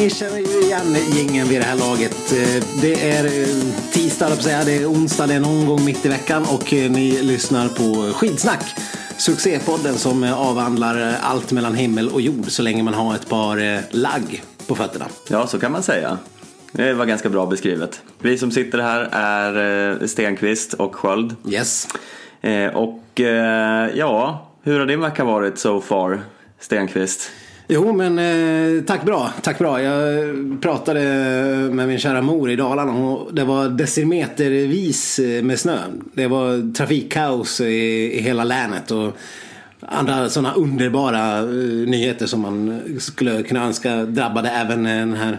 Ni känner ju igen gängen vid det här laget. Eh, Det är eh, tisdag, att säga. det är onsdag, det är någon gång mitt i veckan och eh, ni lyssnar på Skidsnack. Succépodden som avhandlar allt mellan himmel och jord så länge man har ett par lagg på fötterna. Ja, så kan man säga. Det var ganska bra beskrivet. Vi som sitter här är Stenqvist och Sköld. Yes. Och ja, hur har din vecka varit so far, Stenqvist? Jo men eh, tack bra, tack bra. Jag pratade med min kära mor i Dalarna och det var decimetervis med snö. Det var trafikkaos i, i hela länet och andra sådana underbara eh, nyheter som man skulle kunna önska drabbade även den här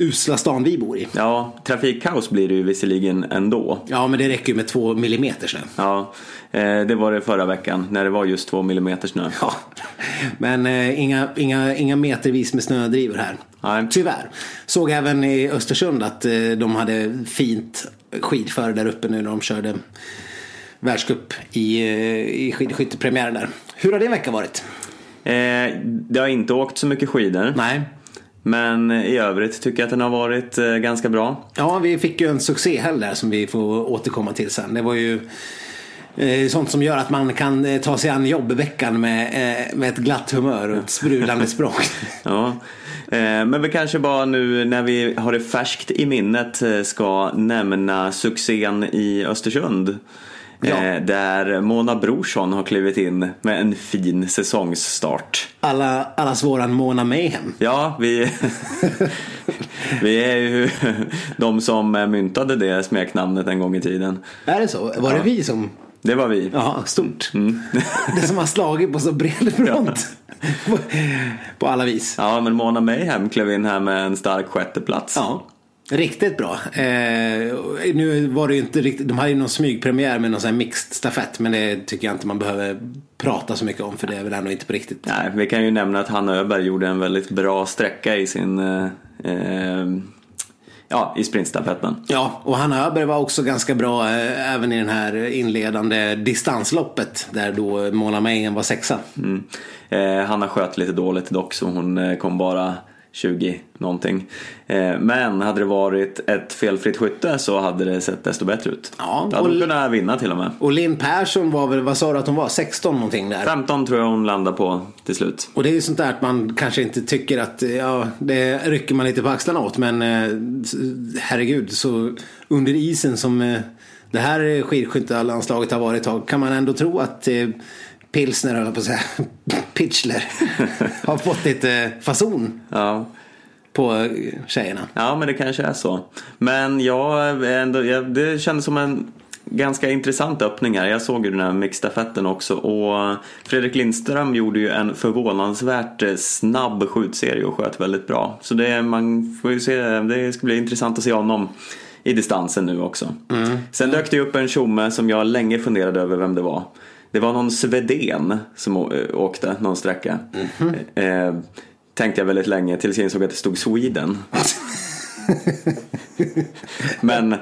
usla stan vi bor i. Ja, trafikkaos blir det ju visserligen ändå. Ja men det räcker ju med två millimeter snö. Ja, eh, det var det förra veckan när det var just två millimeter snö. Ja, men eh, inga, inga, inga metervis med snödrivor här. Nej. Tyvärr. Såg även i Östersund att eh, de hade fint skidföre där uppe nu när de körde världscup i, i skidskyttepremiären där. Hur har din vecka varit? Eh, Det har inte åkt så mycket skidor. Nej. Men i övrigt tycker jag att den har varit eh, ganska bra. Ja, vi fick ju en succéhelg där som vi får återkomma till sen. Det var ju eh, sånt som gör att man kan eh, ta sig an jobbveckan med, med ett glatt humör och ett sprudlande språk. Ja. Men vi kanske bara nu när vi har det färskt i minnet ska nämna succén i Östersund. Ja. Eh, Där Mona Brorsson har klivit in med en fin säsongsstart. Alla, allas våran Mona Mayhem. Ja, vi, vi är ju de som myntade det smeknamnet en gång i tiden. Är det så? Var det vi som... Det var vi. Ja, stort. Det som har slagit på så bred front. på, på alla vis. Ja, men Mona Mayhem klev in här med en stark sjätteplats. Ja. Riktigt bra. Eh, nu var det ju inte riktigt, de hade ju någon smygpremiär med någon sån här mixed stafett men det tycker jag inte man behöver prata så mycket om för det är väl ändå inte på riktigt. Nej, vi kan ju nämna att Hanna Öberg gjorde en väldigt bra sträcka i sin eh, eh, ja, i sprintstafetten. Ja, och Hanna Öberg var också ganska bra eh, även i den här inledande distansloppet där då Mona Mayhem var sexa. Mm. Eh, Hanna sköt lite dåligt dock så hon eh, kom bara 20 någonting. Eh, men hade det varit ett felfritt skytte så hade det sett desto bättre ut. Ja, Då hade hon kunnat vinna till och med. Och Linn Persson var väl, vad sa du att hon var, 16 någonting där? 15 tror jag hon landade på till slut. Och det är ju sånt där att man kanske inte tycker att, ja, det rycker man lite på axlarna åt. Men eh, herregud, så under isen som eh, det här skidskyttelandslaget har varit ett tag kan man ändå tro att Pilsner, höll jag på att säga, Pitchler har fått lite fason Ja. på eh, tjejerna. Ja, men det kanske är så. Men jag, är ändå, jag, det kändes som en ganska intressant öppning här. Jag såg ju den här mixstafetten också och Fredrik Lindström gjorde ju en förvånansvärt eh, snabb skjutserie och sköt väldigt bra. Så det, man får ju se, det ska bli intressant att se honom i distansen nu också. Sen dök det upp en tjomme som jag länge funderade över vem det var. Det var någon Svedén som å- åkte någon sträcka. Eh, tänkte jag väldigt länge tills jag insåg att det stod Sweden. Men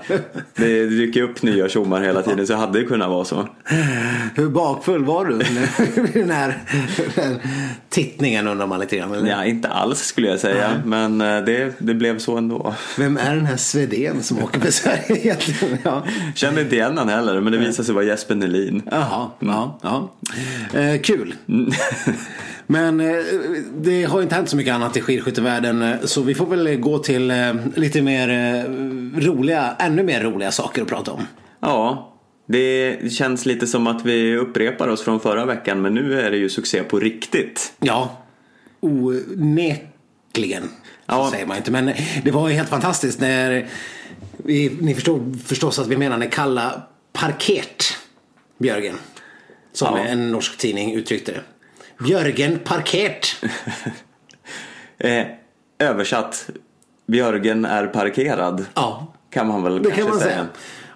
det dyker upp nya tjommar hela tiden så det hade det kunnat vara så. Hur bakfull var du vid den här, den tittningen undrar man lite grann. Eller? Ja, inte alls skulle jag säga, men eh, det, det blev så ändå. Vem är den här Svedén som åker för Sverige egentligen? Ja. Kände inte igen han heller, men det visade sig vara Jesper Nelin. Jaha, ja, ja. Eh, kul. Men eh, det har inte hänt så mycket annat i skidskyttevärlden eh, så vi får väl gå till eh, lite mer roliga, ännu mer roliga saker att prata om. Ja, det känns lite som att vi upprepar oss från förra veckan, men nu är det ju succé på riktigt. Ja, onekligen. Ja. Så säger man inte. Men det var ju helt fantastiskt när vi, ni förstår förstås att vi menar när Kalla Parkert Björgen. Som Ja. en norsk tidning uttryckte det. Björgen Parkert. Eh, översatt, Björgen är parkerad. Ja, Kan man väl det kanske kan man säga. säga.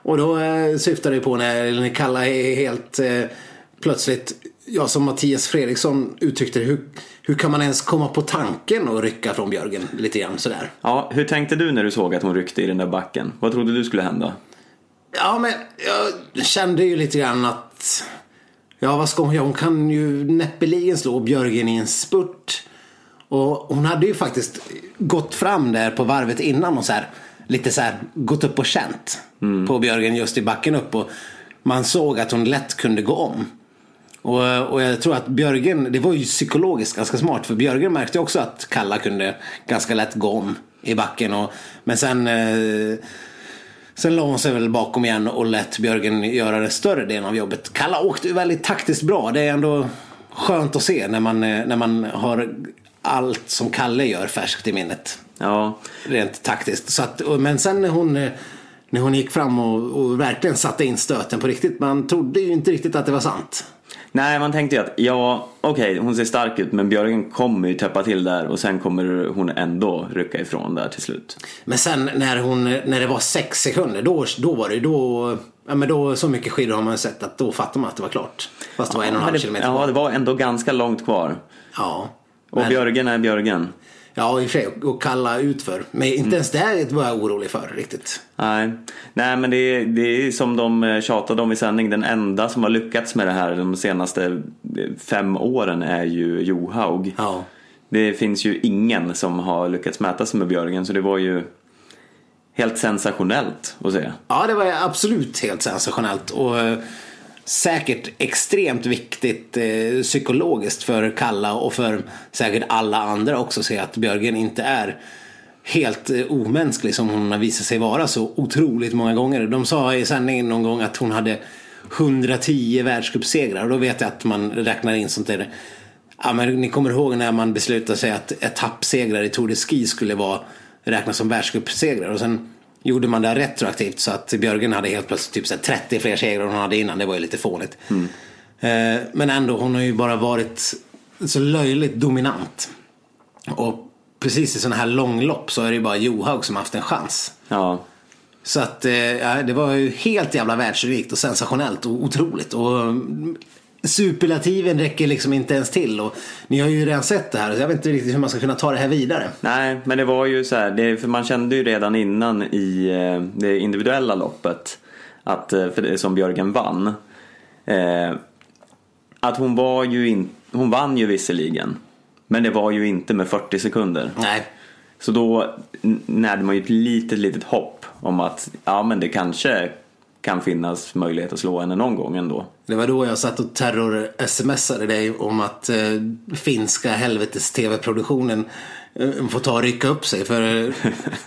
Och då eh, syftar det på när, när Kalla är helt eh, plötsligt, ja som Mattias Fredriksson uttryckte det, hur, hur kan man ens komma på tanken att rycka från Björgen lite grann sådär. Ja, hur tänkte du när du såg att hon ryckte i den där backen? Vad trodde du skulle hända? Ja, men jag kände ju lite grann att Ja, vad ska hon göra? Hon kan ju näppeligen slå Björgen i en spurt. Och hon hade ju faktiskt gått fram där på varvet innan och så här, lite så här gått upp och känt på Björgen just i backen upp. Och man såg att hon lätt kunde gå om. Och, och jag tror att Björgen, det var ju psykologiskt ganska smart för Björgen märkte också att Kalla kunde ganska lätt gå om i backen. Och, men sen, eh, sen la hon sig väl bakom igen och lät Björgen göra den större delen av jobbet. Kalla åkte ju väldigt taktiskt bra. Det är ändå skönt att se när man, eh, när man har allt som Kalle gör färskt i minnet. Ja, Rent taktiskt. Så att, men sen när hon, eh, när hon gick fram och, och verkligen satte in stöten på riktigt. Man trodde ju inte riktigt att det var sant. Nej, man tänkte ju att ja, okej, hon ser stark ut men Björgen kommer ju täppa till där och sen kommer hon ändå rycka ifrån där till slut. Men sen när, hon, när det var sex sekunder, då, då var det då, ja men då så mycket skidor har man sett att då fattar man att det var klart. Fast det var en och en Ja, halv kilometer ja, kvar. det var ändå ganska långt kvar. Ja. Och Men, Björgen är Björgen. Ja, i och för sig. Och kalla utför. Men Mm. inte ens det var jag orolig för riktigt. Nej, Nej men det är, det är som de eh, tjatade om i sändning. Den enda som har lyckats med det här de senaste eh, fem åren är ju Johaug. Ja. Det finns ju ingen som har lyckats mäta sig med Björgen så det var ju helt sensationellt att se. Ja, det var absolut helt sensationellt. Och eh, säkert extremt viktigt eh, psykologiskt för Kalla och för säkert alla andra också att se att Björgen inte är helt eh, omänsklig som hon har visat sig vara så otroligt många gånger. De sa i sändningen någon gång att hon hade 110 världscupsegrar och då vet jag att man räknar in sånt där. Ja, men ni kommer ihåg när man beslutade sig att etappsegrar i Tour de Ski skulle vara räknas som världscupsegrar och sen gjorde man det retroaktivt så att Björgen hade helt plötsligt typ så här 30 fler segrar än hon hade innan. Det var ju lite fånigt. Eh, Men ändå, hon har ju bara varit så löjligt dominant. Och precis i sådana här långlopp så är det ju bara Johaug som har haft en chans. Ja, Så att eh, ja, det var ju helt jävla världsunikt och sensationellt och otroligt. Och mm, superlativen räcker liksom inte ens till. Och ni har ju redan sett det här så jag vet inte riktigt hur man ska kunna ta det här vidare. nej men det var ju så här, det, för man kände ju redan innan i eh, det individuella loppet att, eh, för det, som Björgen vann, eh, att hon var ju in, hon vann ju visserligen, men det var ju inte med 40 sekunder. Nej. Så då närde man ju ett litet, litet hopp om att ja men det kanske kan finnas möjlighet att slå henne någon gång ändå. Det var då jag satt och terror-smsade dig om att eh, finska helvetes tv-produktionen eh, får ta och rycka upp sig. För eh,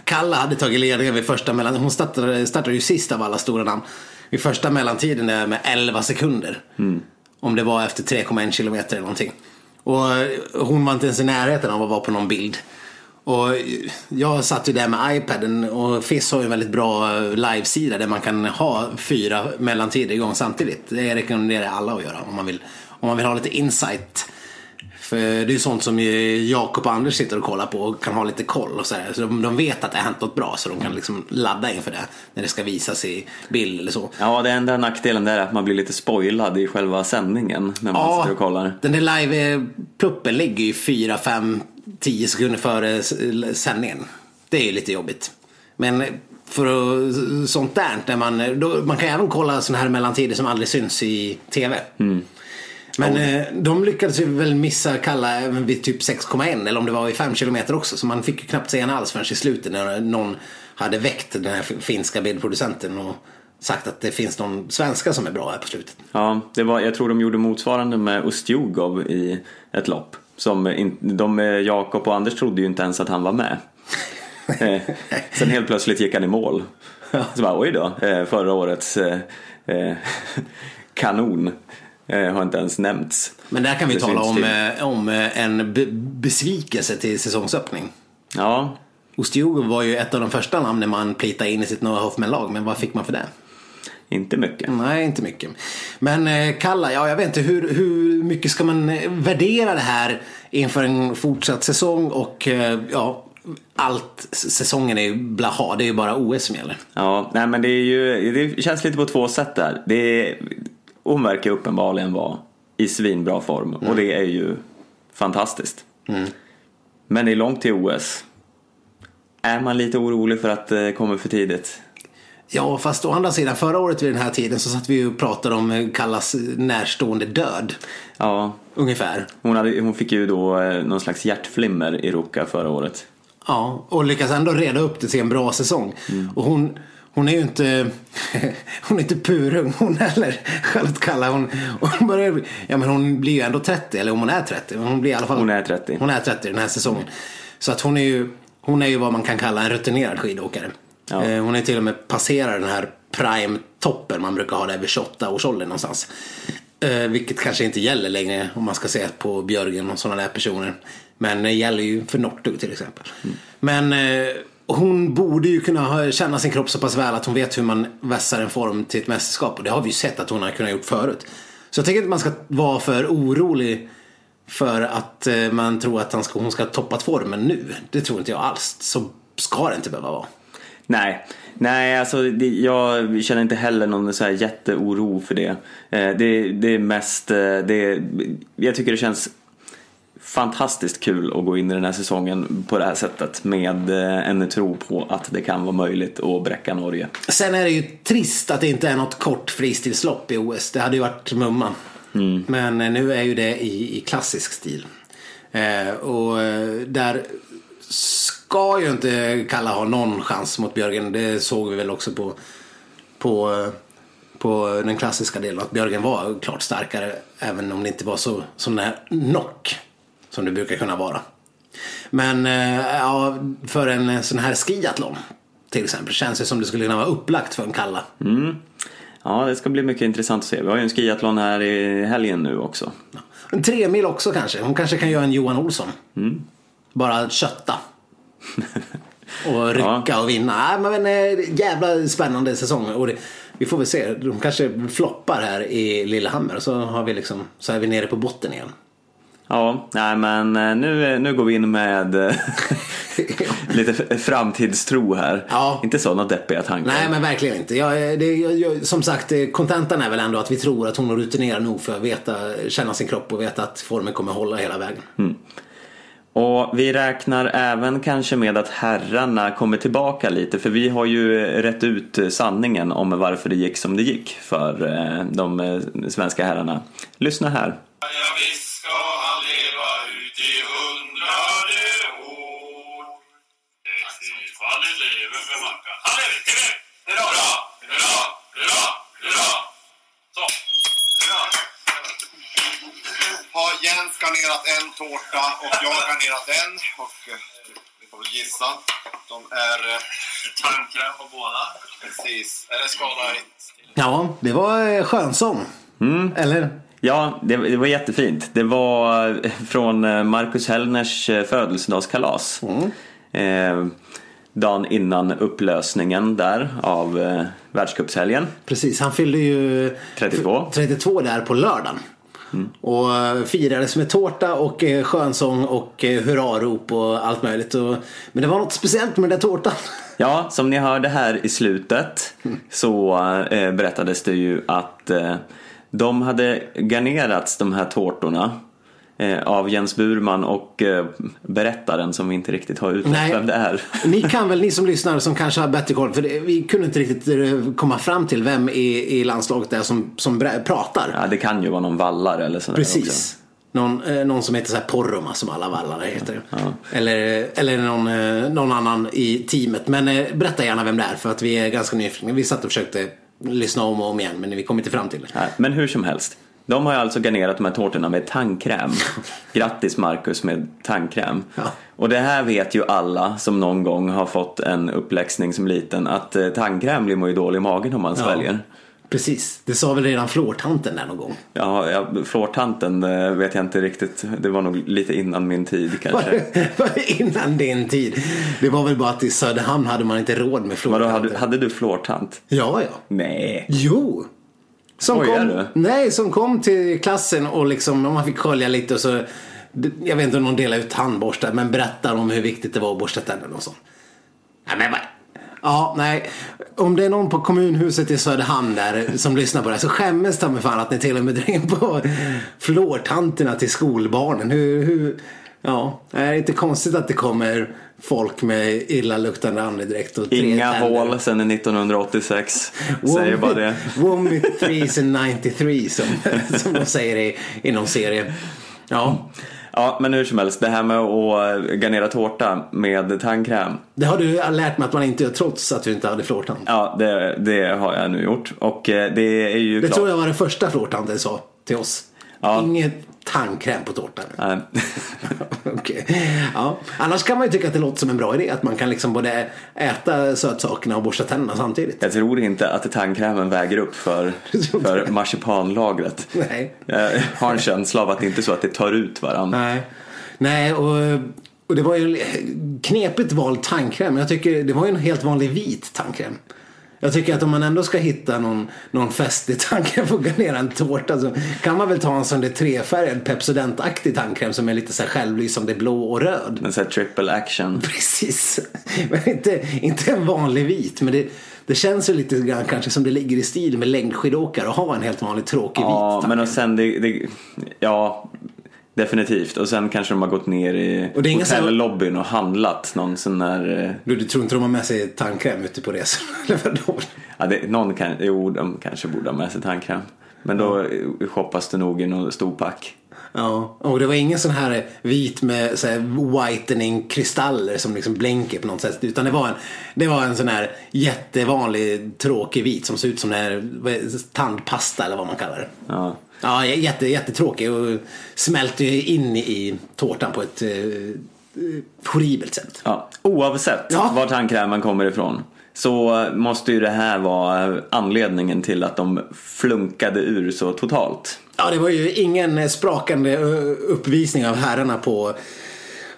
Kalla hade tagit ledningen vid första mellan... Hon startade, startade ju sist av alla stora namn. Vid första mellantiden där med 11 sekunder. Om det var efter 3,1 kilometer eller någonting. Och eh, hon var inte ens i närheten av att vara på någon bild. Och jag satt ju där med iPaden och FIS har ju en väldigt bra eh, livesida där man kan ha fyra mellantider igång samtidigt. Det rekommenderar jag alla att göra om man vill, om man vill ha lite insight. För det är ju sånt som Jakob och Anders sitter och kollar på och kan ha lite koll och sådär. Så de, de vet att det har hänt något bra så de kan liksom ladda inför det när det ska visas i bild eller så. Ja, det enda nackdelen där är att man blir lite spoilad i själva sändningen när man sitter och kollar. den där live-pluppen ligger ju 4, 5, 10 sekunder före sändningen. Det är ju lite jobbigt. Men för sånt där, där man, då, man kan även kolla såna här mellantider som aldrig syns i TV. Men eh, de lyckades ju väl missa Kalla även vid typ 6,1 eller om det var i 5 kilometer också. Så man fick ju knappt se henne alls förrän i slutet när någon hade väckt den här finska bildproducenten och sagt att det finns någon svenska som är bra här på slutet. Ja, det var, jag tror de gjorde motsvarande med Ustjugov i ett lopp. Som in, de, Jakob och Anders trodde ju inte ens att han var med. Eh, Sen helt plötsligt gick han i mål. Så bara, oj då, eh, förra årets eh, eh, kanon eh, har inte ens nämnts. Men där kan vi tala om, eh, om en be- besvikelse till säsongsöppning. Ja, Ostjugov var ju ett av de första namnen man plitade in i sitt Noah Hoffman-lag, men vad fick man för det? Inte mycket. Nej, inte mycket. Men eh, Kalla, ja jag vet inte hur, hur mycket ska man eh, värdera det här inför en fortsatt säsong och eh, ja, allt, säsongen är blaha, det är ju bara OS som gäller. Ja, nej men det är ju, det känns lite på två sätt där. Det är, hon verkar uppenbarligen vara i svinbra form och det är ju fantastiskt. Men det är långt till OS. Är man lite orolig för att det kommer för tidigt? Ja, fast å andra sidan, förra året vid den här tiden så satt vi ju och pratade om eh, Kallas närstående död. Ja, Ungefär. hon, hade, hon fick ju då eh, någon slags hjärtflimmer i Ruka förra året. Ja, och lyckas ändå reda upp det till en bra säsong. Och hon, hon är ju inte, hon är inte purung hon heller. Charlotte Kalla, hon, hon, börjar, ja, men hon blir ju ändå 30, eller om hon är 30. men Hon, blir i alla fall, Hon är 30. Hon är 30 den här säsongen. Så att hon är ju, hon är ju vad man kan kalla en rutinerad skidåkare. Ja. Eh, Hon är till och med passerar den här prime-toppen man brukar ha där vid 28 års ålder någonstans. Eh, vilket kanske inte gäller längre om man ska se på Björgen och sådana där personer. Men det gäller ju för Northug till exempel. Men eh, hon borde ju kunna känna sin kropp så pass väl att hon vet hur man vässar en form till ett mästerskap. Och det har vi ju sett att hon har kunnat gjort förut. Så jag tycker inte man ska vara för orolig för att man tror att hon ska ha toppat formen nu. Det tror inte jag alls. Så ska det inte behöva vara. Nej, nej alltså det, jag känner inte heller någon så här jätteoro för det. Eh, det. Det är mest, eh, det, jag tycker det känns fantastiskt kul att gå in i den här säsongen på det här sättet med eh, en tro på att det kan vara möjligt att bräcka Norge. Sen är det ju trist att det inte är något kort fristilslopp i OS. Det hade ju varit mumma. Men eh, nu är ju det i, i klassisk stil. Eh, och där ska ju inte Kalla ha någon chans mot Björgen. Det såg vi väl också på, på, eh, på den klassiska delen. Att Björgen var klart starkare. Även om det inte var så sån där knock som det brukar kunna vara. Men eh, ja, för en sån här skiathlon till exempel känns det som det skulle kunna vara upplagt för en Kalla. Ja, det ska bli mycket intressant att se. Vi har ju en skiathlon här i helgen nu också. En tre mil också kanske. Hon kanske kan göra en Johan Olsson. Bara kötta. och rycka och vinna. Nej, men eh, jävla spännande säsong. Och det, vi får väl se. De kanske floppar här i Lillehammer. Så, har vi liksom, så är vi nere på botten igen. Ja, nej men eh, nu, nu går vi in med eh, lite framtidstro här. Ja. Inte sådana deppiga tankar. Nej men verkligen inte. Jag, det, jag, som sagt, eh, kontentan är väl ändå att vi tror att hon är rutinerad nog för att veta, känna sin kropp och veta att formen kommer hålla hela vägen. Och vi räknar även kanske med att herrarna kommer tillbaka lite för vi har ju rätt ut sanningen om varför det gick som det gick för eh, de eh, svenska herrarna. Lyssna här. Ja, ska han leva ut i hundrade år. Ett fallet lever för Mackan. Han lever! Hurra! Hurra! Hurra! Hurra! Hurra! Så! Hurra! har Jens garnerat en tårta och jag garnerat en. Och eh, vi får väl gissa. De är eh, Tandkräm på båda. precis... Är det skala Ja, det var eh, skönsång. Eller? Ja, det, det var jättefint. Det var eh, från eh, Marcus Hellners födelsedagskalas. Eh, dagen innan upplösningen där av eh, världscupshelgen. Precis, han fyllde ju 32. 32 där på lördagen. Och eh, firades med tårta och eh, skönsång och eh, hurrarop och allt möjligt. Och, men det var något speciellt med den där tårtan. Ja, som ni hörde här i slutet så eh, berättades det ju att eh, de hade garnerats de här tårtorna av Jens Burman och eh, berättaren som vi inte riktigt har utrett vem det är. Ni kan väl, ni som lyssnar som kanske har bättre koll, för det, vi kunde inte riktigt eh, komma fram till vem i, i landslaget det är som, som pratar. Ja, det kan ju vara någon vallare eller sådär också. Precis. Någon, eh, någon som heter så här Porroma som alla vallare heter. Eller, eller någon, eh, någon annan i teamet. Men eh, berätta gärna vem det är för att vi är ganska nyfikna. Vi satt och försökte lyssna om och om igen men vi kom inte fram till det. Nej, men hur som helst. De har alltså garnerat de här tårtorna med tandkräm. Grattis Marcus med tandkräm. Ja. Och det här vet ju alla som någon gång har fått en uppläxning som liten att eh, tandkräm blir man ju dålig i magen om man sväljer. Precis, det sa väl redan flårtanten där någon gång. Ja, ja flårtanten eh, vet jag inte riktigt. Det var nog lite innan min tid Var kanske. det- var det Innan din tid. Det var väl bara att i Söderhamn hade man inte råd med Vadå, flårtanter. hade, hade du flårtant? Ja, ja. Nej. Jo! Som Skojar kom, nej, som kom till klassen och liksom, man fick skölja lite och så jag vet inte om någon delade ut tandborstar men berättar om hur viktigt det var att borsta tänderna och så. Nej, men vad- Ja, nej. Om det är någon på kommunhuset i Söderhamn där som lyssnar på det här så skämmes ta mig fan att ni till och med drar in på flårtanterna till skolbarnen. Hur, hur, Ja, det är inte konstigt att det kommer folk med illaluktande andedräkt och Inga tänder. hål sedan 1986. Säger bara det. And 93 som, som de säger i, i någon serie. Ja, Ja, men hur som helst. Det här med att garnera tårta med tandkräm. det har du lärt mig att man inte gör trots att du inte hade flårtand. Ja, det, det har jag nu gjort. Och eh, det är ju Det klart. tror jag var den första flårtanden sa till oss. Ja. Inget tandkräm på tårtan. Nej. Okej. Ja. Annars kan man ju tycka att det låter som en bra idé att man kan liksom både äta sötsakerna och borsta tänderna samtidigt. Jag tror inte att tandkrämen väger upp för, för marsipanlagret. Nej. Jag har en känsla av att det inte är så att det tar ut varandra. Nej, Nej och, och det var ju knepigt vald tandkräm. Jag tycker det var ju en helt vanlig vit tandkräm. Jag tycker att om man ändå ska hitta någon, någon festlig tandkräm för att garnera en tårta så kan man väl ta en sån där trefärgad Pepsodent-aktig tandkräm som är lite så här självlysande blå och röd. En sån här triple action. Precis. Men inte, inte en vanlig vit. Men det, det känns ju lite grann kanske som det ligger i stil med längdskidåkare att ha en helt vanlig tråkig Ja, vit men och tandkräm. sen det, det, ja, definitivt. Och sen kanske de har gått ner i Och hotellobbyn och handlat någon sån där, eh, Du, du tror inte de har med sig tandkräm ute på vadå? ja, det, någon kan, jo, de kanske borde ha med sig tandkräm. Men då eh, shoppas det nog i någon stor pack. Ja, och det var ingen sån här vit med så här whitening kristaller som liksom blänker på något sätt. Utan det var en, det var en sån här jättevanlig tråkig vit som ser ut som den här tandpasta eller vad man kallar det. Ja. Ja, jätte, jättetråkig och smälter ju in i tårtan på ett eh, eh, horribelt sätt. Ja, oavsett Ja. var tandkrämen kommer ifrån så måste ju det här vara anledningen till att de flunkade ur så totalt. Ja, det var ju ingen eh, sprakande eh, uppvisning av herrarna på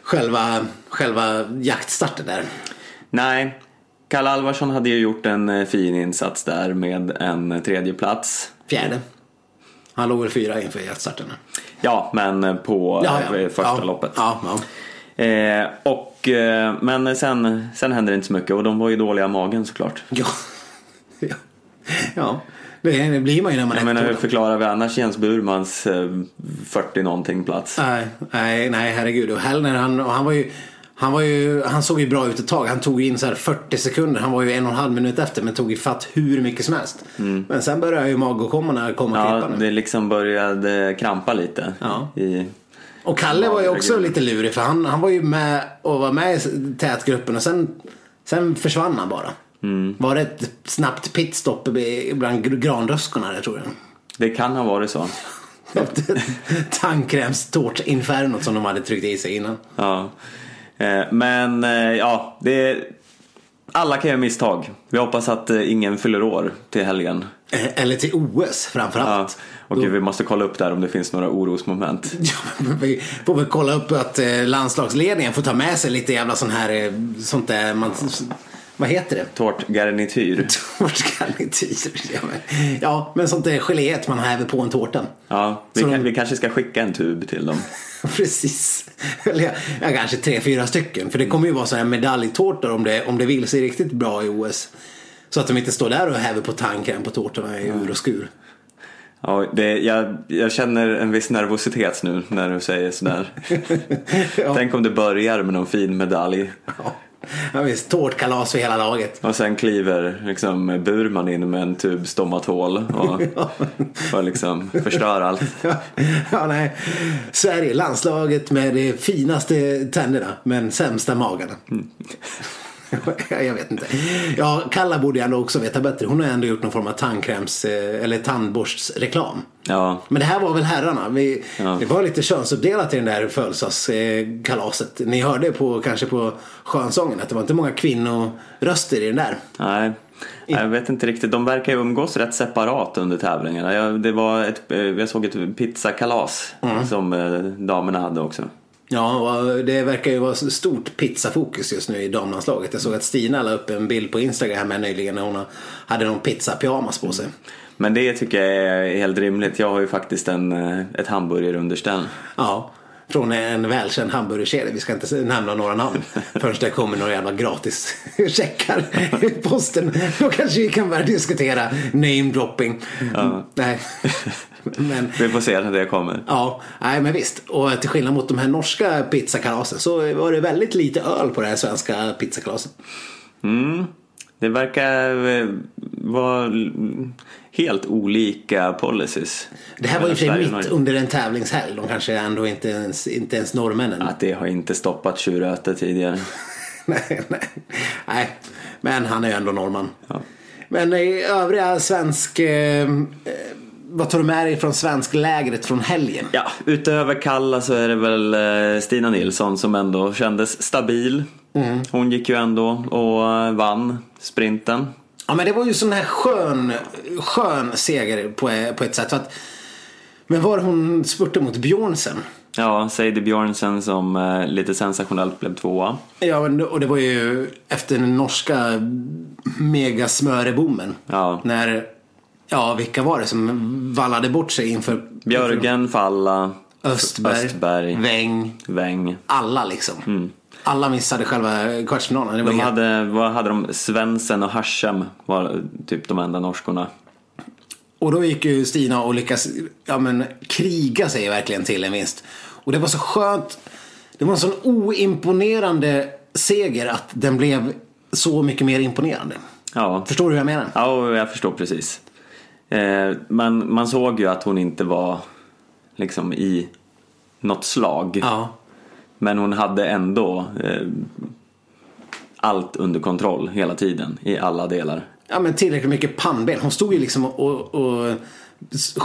själva, själva jaktstarten där. Nej, Kalle Alvarsson hade ju gjort en eh, fin insats där med en tredje plats. Fjärde. Han låg väl fyra inför jaktstarten. Ja, men eh, på eh, första ja, loppet. Ja, ja. Eh, och, eh, men sen, sen hände det inte så mycket och de var ju dåliga i magen såklart. Ja. ja. ja. Det, blir man ju när man Jag menar hur förklarar vi annars Jens Burmans eh, 40 någonting plats? Nej, nej, nej, herregud. Och Hellner, han, och han var ju han, var ju, han såg ju bra ut ett tag. Han tog ju in så här 40 sekunder. Han var ju en och en halv minut efter men tog ju fatt hur mycket som helst. Men sen började ju magåkommorna komma Mm. Ja, krypande. det liksom började krampa lite. Ja. I, Och Kalle var ju också lite lurig för han, han var ju med och var med i tätgruppen och sen, sen försvann han bara. Mm. Var det ett snabbt pitstop bland gr- granröskorna där tror jag. det kan ha varit så. Tandkrämstårtinfernot som de hade tryckt i sig innan. Ja. Eh, Men eh, ja, det alla kan göra misstag. Vi hoppas att eh, ingen fyller år till helgen. Eller till OS Ja. framförallt. Och vi måste kolla upp där om det finns några orosmoment. Ja, vi får väl kolla upp att landslagsledningen får ta med sig lite jävla sån här, sånt där, man, vad heter det? Tårtgarnityr. Tårtgarnityr. Ja, men, ja, men sånt där geléet man häver på en tårta. Ja, vi, kan, de- vi kanske ska skicka en tub till dem. Precis. Eller ja, kanske tre, fyra stycken. För det kommer ju vara sådana här medaljtårtor om det, om det vill sig riktigt bra i OS. Så att de inte står där och häver på tandkräm på tårtorna i ur och skur. Ja, det, jag, jag känner en viss nervositet nu när du säger sådär. Ja. Tänk om det börjar med någon fin medalj. Ja. Ja, visst, tårtkalas för hela laget. Och sen kliver liksom Burman in med en tub Stomatol och, och liksom förstör allt. ja, nej. Sverige, landslaget med de finaste tänderna men sämsta magarna. Ja, jag vet inte. Ja, Kalla borde ju ändå också veta bättre. Hon har ändå gjort någon form av tandkräms eh, eller tandborstreklam. Ja, Men det här var väl herrarna. Vi, Ja. Det var lite könsuppdelat i den där födelsedagskalaset. Ni hörde på, kanske på skönsången att det var inte många kvinnoröster i den där. nej. Jag vet inte riktigt, de verkar ju umgås rätt separat under tävlingarna. Jag, det var ett, eh, jag såg ett pizzakalas som eh, damerna hade också. Ja, det verkar ju vara stort pizzafokus just nu i damlandslaget. Jag såg att Stina la upp en bild på Instagram här nyligen när hon hade någon pizzapyjamas på sig. Men det tycker jag är helt rimligt. Jag har ju faktiskt en, eh, ett hamburgerunderställ. Ja, från en välkänd hamburgerkedja. Vi ska inte nämna några namn förrän det kommer några jävla gratis checkar i posten. Då kanske vi kan börja diskutera name dropping. Nej. Men Vi får se när det kommer. ja, nej men visst. Och till skillnad mot de här norska pizzakalasen så var det väldigt lite öl på det här svenska pizzakalaset. Mm. Det verkar eh, vara helt olika policies. Det här var ju för sig mitt under en tävlingshelg. De kanske ändå inte ens, inte ens norrmännen. Att det har inte stoppat tjuröte tidigare. nej, nej. nej, men han är ju ändå norrman. Ja. Men i övriga svensk... Eh, eh, vad tar du med dig från svensklägret från helgen? Ja, utöver Kalla så är det väl eh, Stina Nilsson som ändå kändes stabil. Mm. Hon gick ju ändå och eh, vann sprinten. Ja men det var ju sån här skön, skön seger på, på ett sätt. Att, men var hon spurtade mot Björnsen? Ja, Sadie Björnsen som eh, lite sensationellt blev tvåa. Ja och det var ju efter den norska megasmörebommen. Ja. När, ja vilka var det som vallade bort sig inför Björgen, Falla, Östberg, Östberg. Weng, Weng. alla liksom. Alla missade själva kvartsfinalen. De hade, vad hade de? Svensson och Hashem var typ de enda norskorna. Och då gick ju Stina och lyckas ja, men, kriga sig verkligen till en vinst. Och det var så skönt. Det var en sån oimponerande seger att den blev så mycket mer imponerande. Ja, Förstår du hur jag menar? ja jag förstår precis. Eh, man, man såg ju att hon inte var liksom i något slag. Ja. Men hon hade ändå eh, allt under kontroll hela tiden i alla delar. Ja men tillräckligt mycket pannben. Hon stod ju liksom och, och,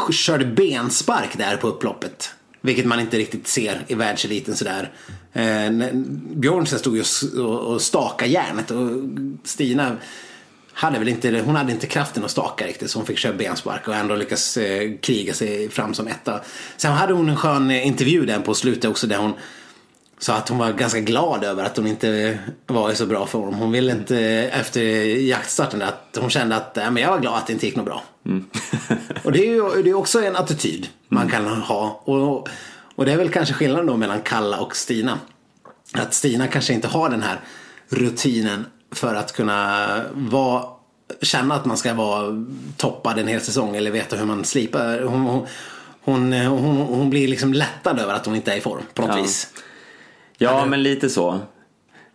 och körde benspark där på upploppet. Vilket man inte riktigt ser i världseliten sådär. Eh, Björnsen stod ju och och, och staka järnet och Stina hade väl inte, hon hade inte kraften att staka riktigt så hon fick köra benspark och ändå lyckas eh, kriga sig fram som etta. Sen hade hon en skön eh, intervju där på slutet också där hon sa att hon var ganska glad över att hon inte var i så bra form. Hon ville inte efter jaktstarten att hon kände att äh, men jag var glad att det inte gick något bra. och det är ju det är också en attityd man kan ha. Och, och det är väl kanske skillnaden då mellan Kalla och Stina. Att Stina kanske inte har den här rutinen för att kunna vara, känna att man ska vara toppad en hel säsong eller veta hur man slipar. Hon, hon, hon, hon, hon blir liksom lättad över att hon inte är i form på något Ja. vis. Ja, men lite så.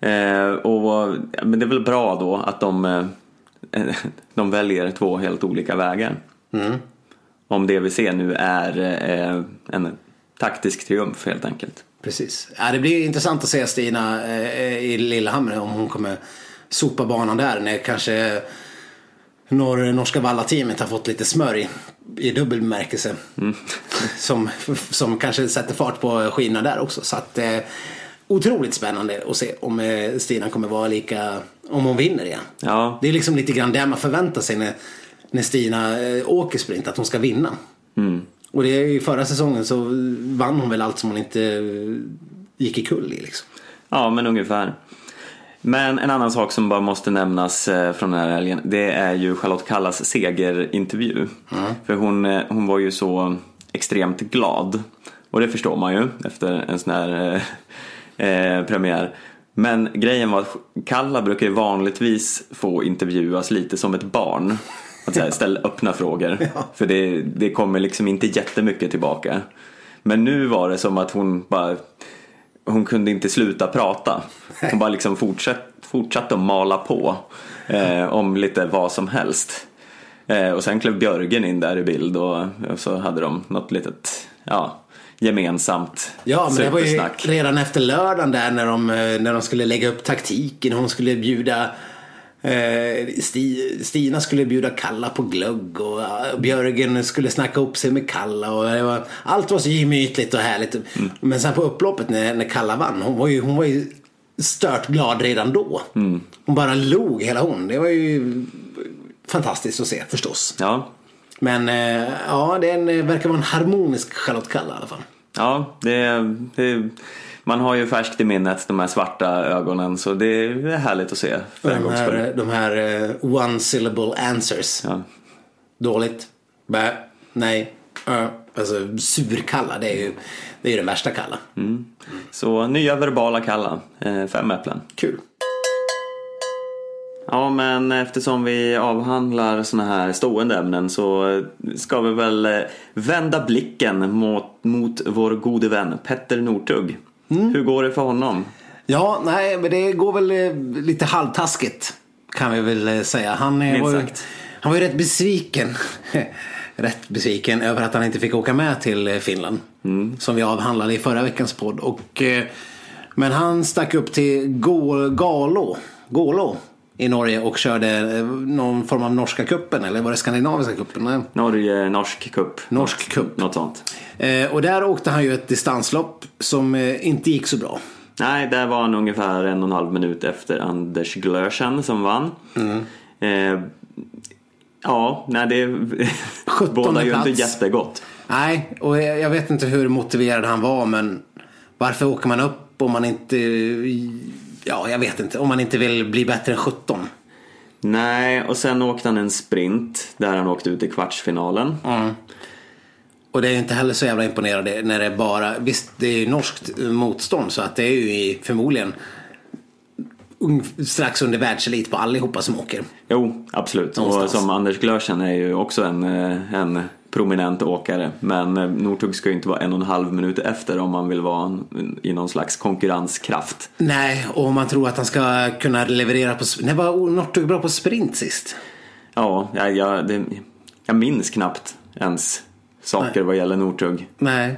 Eh, och, men det är väl bra då att de, eh, de väljer två helt olika vägar. Om det vi ser nu är eh, en taktisk triumf helt enkelt. Precis. Ja, det blir intressant att se Stina eh, i Lillehammer om hon kommer sopa banan där när kanske norr, norska vallateamet har fått lite smörj i dubbel bemärkelse. Som, som kanske sätter fart på skivorna där också. Så att, eh, otroligt spännande att se om eh, Stina kommer vara lika, om hon vinner igen. Ja, Det är liksom lite grann det man förväntar sig när, när Stina eh, åker sprint, att hon ska vinna. Och det är ju förra säsongen så vann hon väl allt som hon inte eh, gick i kull i liksom. ja, men ungefär. Men en annan sak som bara måste nämnas eh, från den här helgen det är ju Charlotte Kallas segerintervju. För hon, eh, hon var ju så extremt glad. Och det förstår man ju efter en sån här eh, eh, premiär. Men grejen var att Kalla brukar ju vanligtvis få intervjuas lite som ett barn. Att här, ställa öppna frågor. För det, det kommer liksom inte jättemycket tillbaka. Men nu var det som att hon bara hon kunde inte sluta prata. Hon bara liksom fortsatt, fortsatte att mala på eh, om lite vad som helst. Eh, och sen klev Björgen in där i bild och, och så hade de något litet ja, gemensamt Ja, men det var ju redan efter lördagen där när de, eh, när de skulle lägga upp taktiken. Hon skulle bjuda Stina skulle bjuda Kalla på glögg och eh, Björgen skulle snacka upp sig med Kalla. Och var, allt var så gemytligt och härligt. Mm. Men sen på upploppet när, när Kalla vann, hon var ju, hon var ju stört glad redan då. Mm. Hon bara log hela hon. Det var ju fantastiskt att se förstås. Ja, Men eh, ja, det verkar vara en harmonisk Charlotte Kalla i alla fall. ja det, det, man har ju färskt i minnet de här svarta ögonen så det är härligt att se för De här, de här eh, one syllable answers. Ja. Dåligt. Bä. Nej. Ö. Alltså surkalla, det är ju det är ju den värsta kalla. Så nya verbala Kalla, eh, fem äpplen. Kul. Ja, men eftersom vi avhandlar såna här stående ämnen så ska vi väl eh, vända blicken mot, mot vår gode vän Petter Northug. Hur går det för honom? Ja, nej, men det går väl eh, lite halvtaskigt. Kan vi väl eh, säga. Han, eh, Minst var ju, sagt. han var ju rätt besviken. rätt besviken över att han inte fick åka med till Finland. Som vi avhandlade i förra veckans podd. Och, men han stack upp till Gå- Galo, Gålå i Norge och körde eh, någon form av norska kuppen eller var det skandinaviska kuppen? Norge, norsk cup. Norsk cup. Något sånt. Eh, och där åkte han ju ett distanslopp som eh, inte gick så bra. Nej, där var han ungefär en och en halv minut efter Anders Glöschen som vann. Mm. Eh, ja, nej det 17 bådar ju inte jättegott. Nej, och jag jag vet inte hur motiverad han var men varför åker man upp om man inte, ja jag vet inte, om man inte vill bli bättre än 17? Nej, och sen åkte han en sprint där han åkte ut i kvartsfinalen. Och det är inte heller så jävla imponerande när det är bara, visst det är ju norskt motstånd så att det är ju förmodligen strax under världselit på allihopa som åker. Jo, absolut. Och Någonstans. som Anders Glöschen är ju också en, eh, en prominent åkare. Men eh, Northug ska ju inte vara en och en halv minut efter om man vill vara i någon slags konkurrenskraft. Nej, och man tror att han ska kunna leverera på, nej var Northug bra på sprint sist? Ja, jag, jag, det, jag minns knappt ens saker vad gäller Northug. Nej.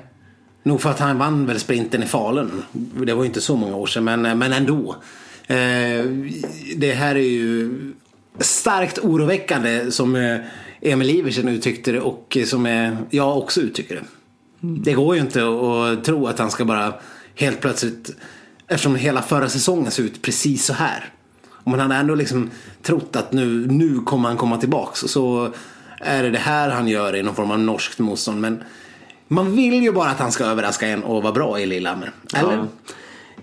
Nog för att han vann väl sprinten i Falun. Det var ju inte så många år sedan, men, men ändå. Eh, det här är ju starkt oroväckande som eh, Emil Iversen uttryckte det och som eh, jag också uttrycker det. Det går ju inte att tro att han ska bara helt plötsligt, eftersom hela förra säsongen ser ut precis så här. Och man hade ändå liksom trott att nu, nu kommer han komma tillbaks. Och så är det det här han gör i någon form av norskt motstånd. Men man vill ju bara att han ska överraska en och vara bra i Lillehammer. Eller? Ja.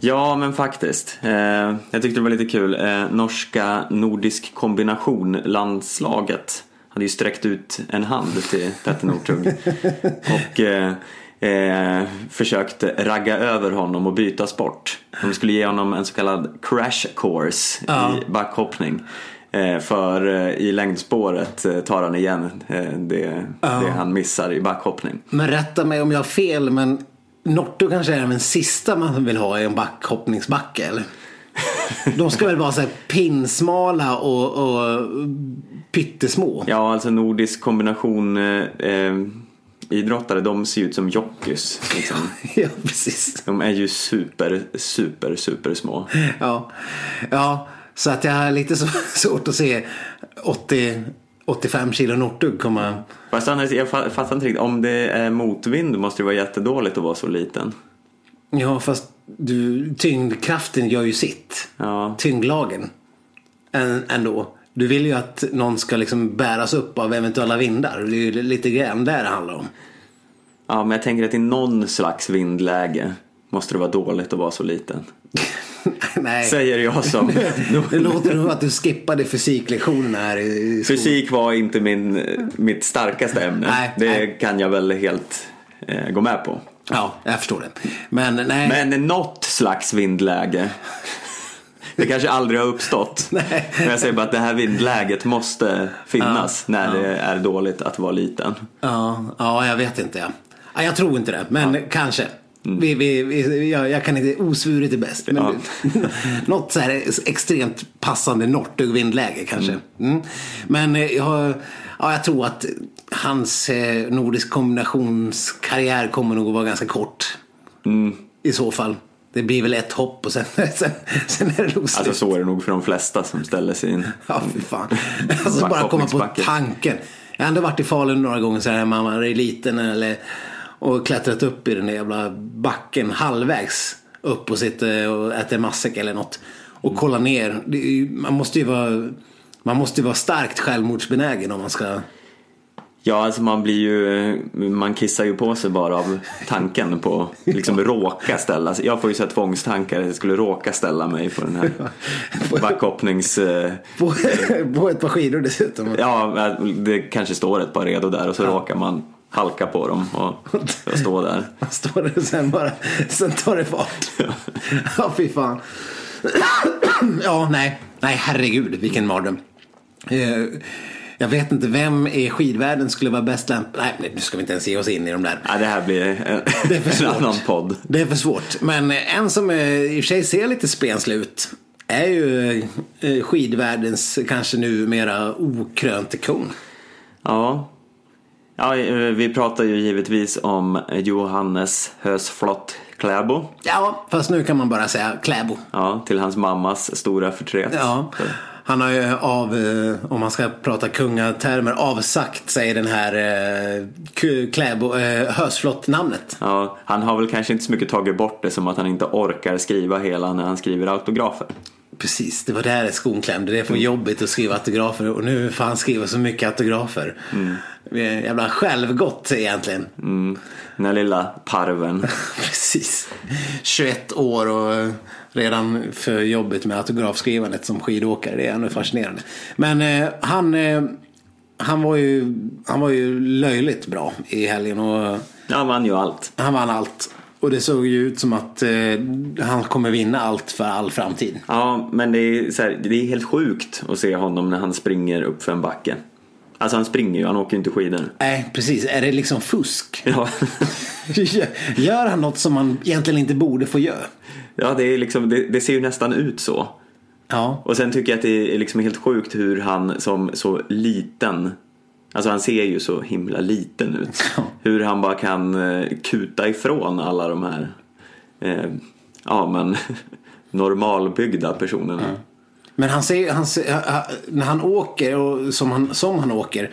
Ja, men faktiskt. Eh, jag tyckte det var lite kul. Eh, norska Nordisk kombination-landslaget hade ju sträckt ut en hand till Petter Northug. och eh, eh, försökt ragga över honom och byta sport. De skulle ge honom en så kallad crash course Ja. i backhoppning. Eh, för eh, i längdspåret eh, tar han igen det, det han missar i backhoppning. Men rätta mig om jag har fel, men Norto kanske är den sista man vill ha i en backhoppningsbacke, eller? De ska väl vara så här pinsmala och, och pyttesmå? Ja, alltså nordisk kombination eh, eh, idrottare, de ser ut som jockeys. Liksom. ja, precis. De är ju super, super, super små. Ja, ja så att jag har lite svårt att se 80, 85 kilo Nortug komma... Fast annars, jag fa- fattar inte riktigt, om det är motvind måste det vara jättedåligt att vara så liten. Ja, fast du, tyngdkraften gör ju sitt. Ja, Tyngdlagen. Än, ändå. Du vill ju att någon ska liksom bäras upp av eventuella vindar. Det är ju lite grann där det handlar om. ja men jag tänker att i någon slags vindläge måste det vara dåligt att vara så liten. Nej. Säger jag som... Det låter nog att du skippade fysiklektionerna här i skolan. Fysik var inte min, mitt starkaste ämne. Nej, det nej. kan jag väl helt eh, gå med på. Ja, jag förstår det. Men nej. Men något slags vindläge. Det kanske aldrig har uppstått. Nej. Men jag säger bara att det här vindläget måste finnas när det är dåligt att vara liten. Ja, ja, jag vet inte. Ja. Ja, jag tror inte det, men kanske. Vi, vi, vi, jag, jag kan inte, osvuret är bäst. Men Mm. Ja. något så här extremt passande Nortug-vindläge kanske. Mm. Men eh, jag, ja, jag tror att hans eh, nordisk kombinationskarriär kommer nog att vara ganska kort. Mm. I så fall. Det blir väl ett hopp och sen, sen, sen är det nog slut. Alltså så är det nog för de flesta som ställer sig in. Ja, fy fan. Alltså bara komma på tanken. Jag har ändå varit i Falun några gånger så här när man var liten eller, och klättrat upp i den där jävla backen halvvägs upp och sitter och äter matsäck eller något. Och kollar ner. Ju, man måste ju vara man måste vara starkt självmordsbenägen om man ska... Ja, alltså man blir ju, man kissar ju på sig bara av tanken på liksom råka ställa sig. Jag får ju så här tvångstankar att jag skulle råka ställa mig på den här backhoppnings... eh, På, på ett par skidor dessutom. Ja, det kanske står ett par redo där och så råkar man halka på dem och, och stå där. Man står där och sen bara, sen tar det fart. Ja, fy fan. Ja, nej. Nej, herregud, vilken mardröm. Eh, Jag vet inte vem i skidvärlden skulle vara bäst lämpad. Nej, nu ska vi inte ens ge oss in i de där. Ja, det här blir en, Det är för en svårt. annan podd. Det är för svårt. Men en som eh, i och för sig ser lite spenslig ut är ju eh, skidvärldens kanske numera okrönte kung. Ja. ja, eh, vi pratar ju givetvis om Johannes Hösflott Kläbo. Ja, fast nu kan man bara säga Kläbo. Ja, till hans mammas stora förtret. Ja, han har ju av, eh, om man ska prata kungatermer, avsagt sig den här eh, Kläbo, eh, Hösflott-namnet. Ja, han har väl kanske inte så mycket tagit bort det som att han inte orkar skriva hela när han skriver autografer. Precis, det var där skon klämde. Det är för jobbigt att skriva autografer och nu får han skriva så mycket autografer. Är Jävla självgott egentligen. Mm. Den här lilla parven. Precis. 21 år och redan för jobbigt med autografskrivandet som skidåkare. Det är ändå fascinerande. Men eh, han, eh, han, var ju, han var ju löjligt bra i helgen. Och han vann ju allt. han vann allt. Och det såg ju ut som att eh, han kommer vinna allt för all framtid. Ja, men det är, här, det är helt sjukt att se honom när han springer upp för en backe. Alltså han springer ju, han åker ju inte skidor. Nej, precis. Är det liksom fusk? Ja, Gör han något som man egentligen inte borde få göra? Ja det, är liksom, det, det ser ju nästan ut så. Ja. Och sen tycker jag att det är liksom helt sjukt hur han som så liten Alltså han ser ju så himla liten ut. Ja. Hur han bara kan eh, kuta ifrån alla de här eh, Ja men normalbyggda personerna. Men han ser, han ser, han- när han åker och som han, som han åker.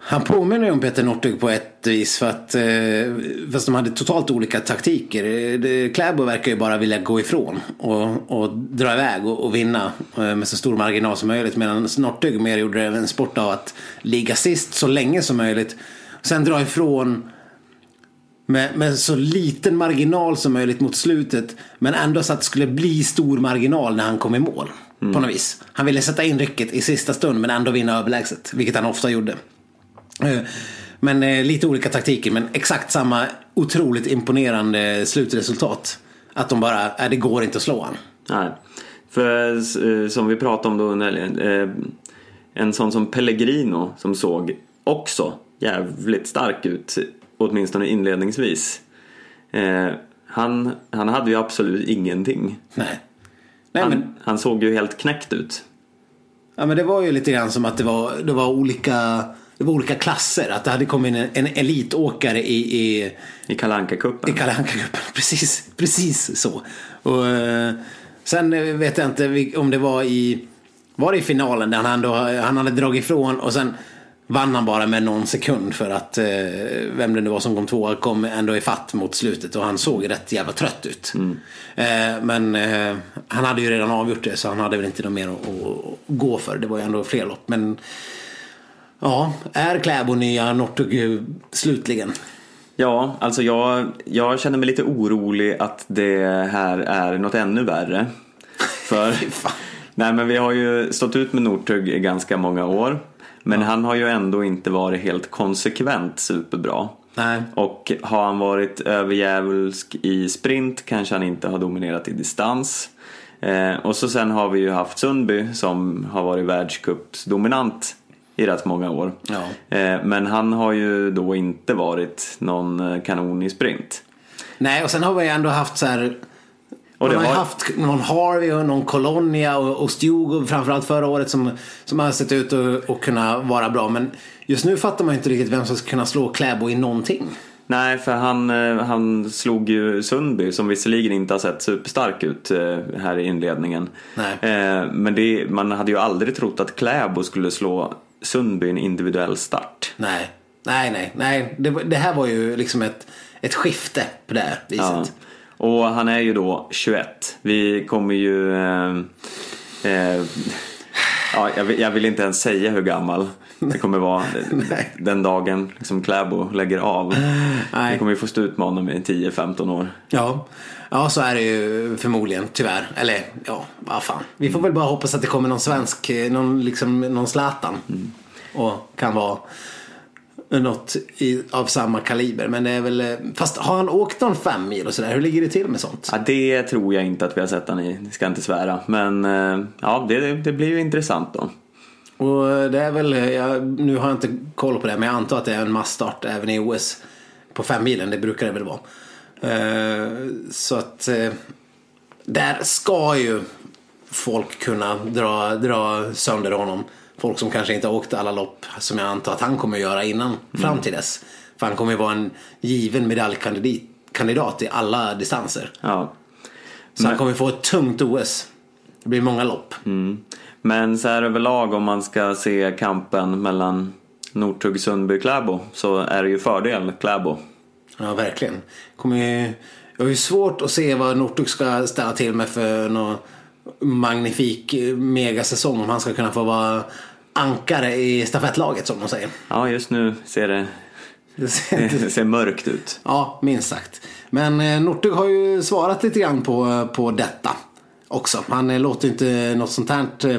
Han påminner ju om Peter Northug på ett vis för att eh, fast de hade totalt olika taktiker. Eh, Kläbo verkar ju bara vilja gå ifrån och, och dra iväg och, och vinna eh, med så stor marginal som möjligt. Medan Northug mer gjorde en sport av att ligga sist så länge som möjligt. Sen dra ifrån med, med så liten marginal som möjligt mot slutet. Men ändå så att det skulle bli stor marginal när han kom i mål. På något vis. Han ville sätta in rycket i sista stund men ändå vinna överlägset. Vilket han ofta gjorde. Eh, Men eh, lite olika taktiker men exakt samma otroligt imponerande slutresultat. Att de bara, äh, det går inte att slå han. Nej. För eh, som vi pratade om då under En sån som Pellegrino som såg också jävligt stark ut Åtminstone inledningsvis han, han hade ju absolut ingenting Nej. Nej men, han, han såg ju helt knäckt ut ja, men det var ju lite grann som att det var, det var olika det var olika klasser. Att det hade kommit en, en elitåkare i, i I Kalle Anka-cupen I Kalle Anka-cupen, precis, precis så. Och, eh, sen eh, vet jag inte om det var i, var det i finalen där han, ändå, han hade dragit ifrån och sen vann han bara med någon sekund för att eh, vem det nu var som kom tvåa kom ändå i fatt mot slutet och han såg rätt jävla trött ut. Eh, men eh, han hade ju redan avgjort det så han hade väl inte något mer att, att gå för. Det var ju ändå fler lopp. Men ja, är Kläbo nya Northug slutligen? Ja, alltså jag, jag känner mig lite orolig att det här är något ännu värre. För, nej men vi har ju stått ut med Northug i ganska många år. Men han har ju ändå inte varit helt konsekvent superbra. Nej. Och har han varit överjävulsk i sprint kanske han inte har dominerat i distans. Eh, och så sen har vi ju haft Sundby som har varit världscupsdominant i rätt många år. Ja. Eh, men han har ju då inte varit någon eh, kanon i sprint. Nej, och sen har vi ändå haft så här... Och man har har- haft någon Harvey och någon Colonia och, och Stjugo framförallt förra året som, som har sett ut att kunna vara bra. Men just nu fattar man inte riktigt vem som ska kunna slå Kläbo i någonting. Nej, för han, eh, han slog ju Sundby som visserligen inte har sett superstark ut här i inledningen. Nej. Men det, man hade ju aldrig trott att Kläbo skulle slå Sundby en individuell start. Nej, nej, nej. nej. Det, det här var ju liksom ett, ett skifte på det här Ja. viset. Och han är ju då 21. Vi kommer ju... Eh, eh, ja, jag, vill, jag vill inte ens säga hur gammal det kommer vara den dagen liksom Kläbo lägger av. Nej. Vi kommer ju få stå ut med honom i 10-15 år. Ja. ja, så är det ju förmodligen tyvärr. Eller ja, vad fan. Vi får väl bara hoppas att det kommer någon svensk, eh, någon, liksom, någon Zlatan. Och kan vara något i, av samma kaliber. Men det är väl, eh, fast har han åkt någon fem mil och sådär? Hur ligger det till med sånt? Ja, det tror jag inte att vi har sett han i, ska jag inte svära. Men eh, ja, det, det blir ju intressant då. Och det är väl, jag, nu har jag inte koll på det, men jag antar att det är en massstart även i OS. På fem milen, det brukar det väl vara. Eh, så att eh, där ska ju folk kunna dra, dra sönder honom. Folk som kanske inte har åkt alla lopp som jag antar att han kommer göra innan, fram till dess. För han kommer ju vara en given medaljkandidat kandidat i alla distanser. Ja. Så han kommer få ett tungt OS. Det blir många lopp. Men så här överlag om man ska se kampen mellan Northug, Sundby, Kläbo så är det ju fördel Kläbo. Ja, verkligen. Kommer ju, jag har ju svårt att se vad Northug ska ställa till med för någon magnifik eh, megasäsong om han ska kunna få vara ankare i stafettlaget som de säger. Ja, just nu ser det, Det ser- det ser mörkt ut. Ja, minst sagt. Men eh, Northug har ju svarat lite grann på, på detta också. Han eh, låter inte något sånt här eh,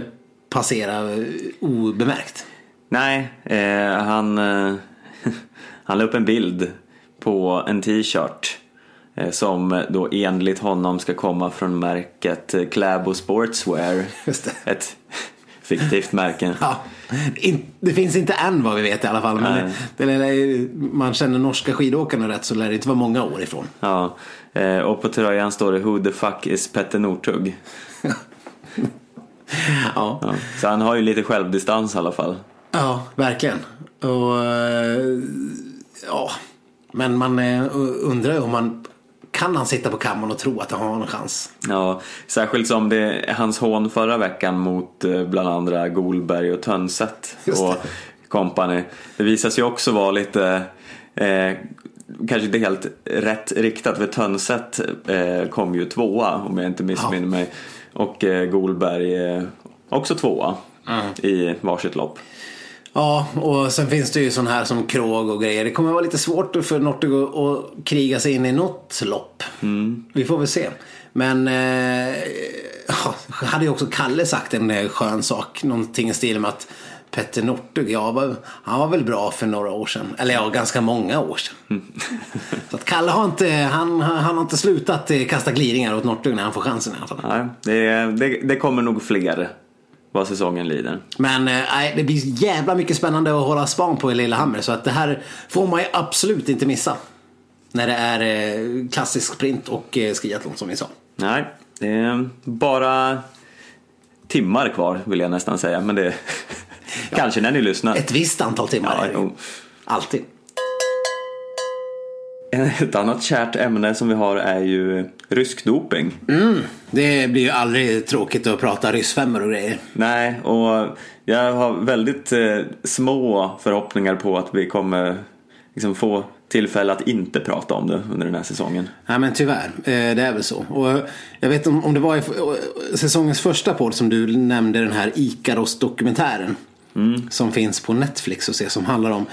passera eh, obemärkt. Nej, eh, han, eh, han la upp en bild på en t-shirt eh, som då enligt honom ska komma från märket eh, Kläbo Sportswear. Ett fiktivt märke. Ja, in, det finns inte än vad vi vet i alla fall. Men Nej. det, det, lär- man känner norska skidåkarna rätt så lär det inte vara många år ifrån. Ja, eh, och på tröjan står det Who the fuck is Petter Northug? Ja, Ja, så han har ju lite självdistans i alla fall. ja verkligen. Och, eh, ja. Men man eh, undrar ju om man kan han sitta på kammaren och tro att han har en chans. Ja, särskilt som det hans hån förra veckan mot eh, bland andra Golberg och Tönset och company. Det visar sig också vara lite eh, kanske inte helt rätt riktat för Tönset eh, kom ju tvåa om jag inte missminner mig och eh, Golberg eh, också tvåa i varsitt lopp. Ja, och sen finns det ju sån här som Krog och grejer. Det kommer vara lite svårt för Northug att, kriga sig in i något lopp. Vi får väl se. Men eh, hade ju också Kalle sagt en eh, skön sak. Någonting i stil med att Petter Northug, ja, han var väl bra för några år sedan. Eller ja, ganska många år sedan. Så att Kalle har inte, han, han har inte slutat eh, kasta gliringar åt Northug när han får chansen i alla fall. Nej, det, det, det kommer nog fler vad säsongen lider. Men eh, det blir jävla mycket spännande att hålla span på i Lillehammer. Så att det här får man ju absolut inte missa. När det är eh, klassisk sprint och eh, skiathlon som vi sa. Nej, det är bara timmar kvar vill jag nästan säga. Men det kanske när ni lyssnar. Ett visst antal timmar Ja. Alltid. Ett annat kärt ämne som vi har är ju rysk doping. Det blir ju aldrig tråkigt att prata ryssfemmor och grejer. Nej, och jag har väldigt eh, små förhoppningar på att vi kommer liksom, få tillfälle att inte prata om det under den här säsongen. Nej men tyvärr, eh, det är väl så. Och jag vet om, om det var i säsongens första podd som du nämnde den här Ikaros-dokumentären. Som finns på Netflix och se som handlar om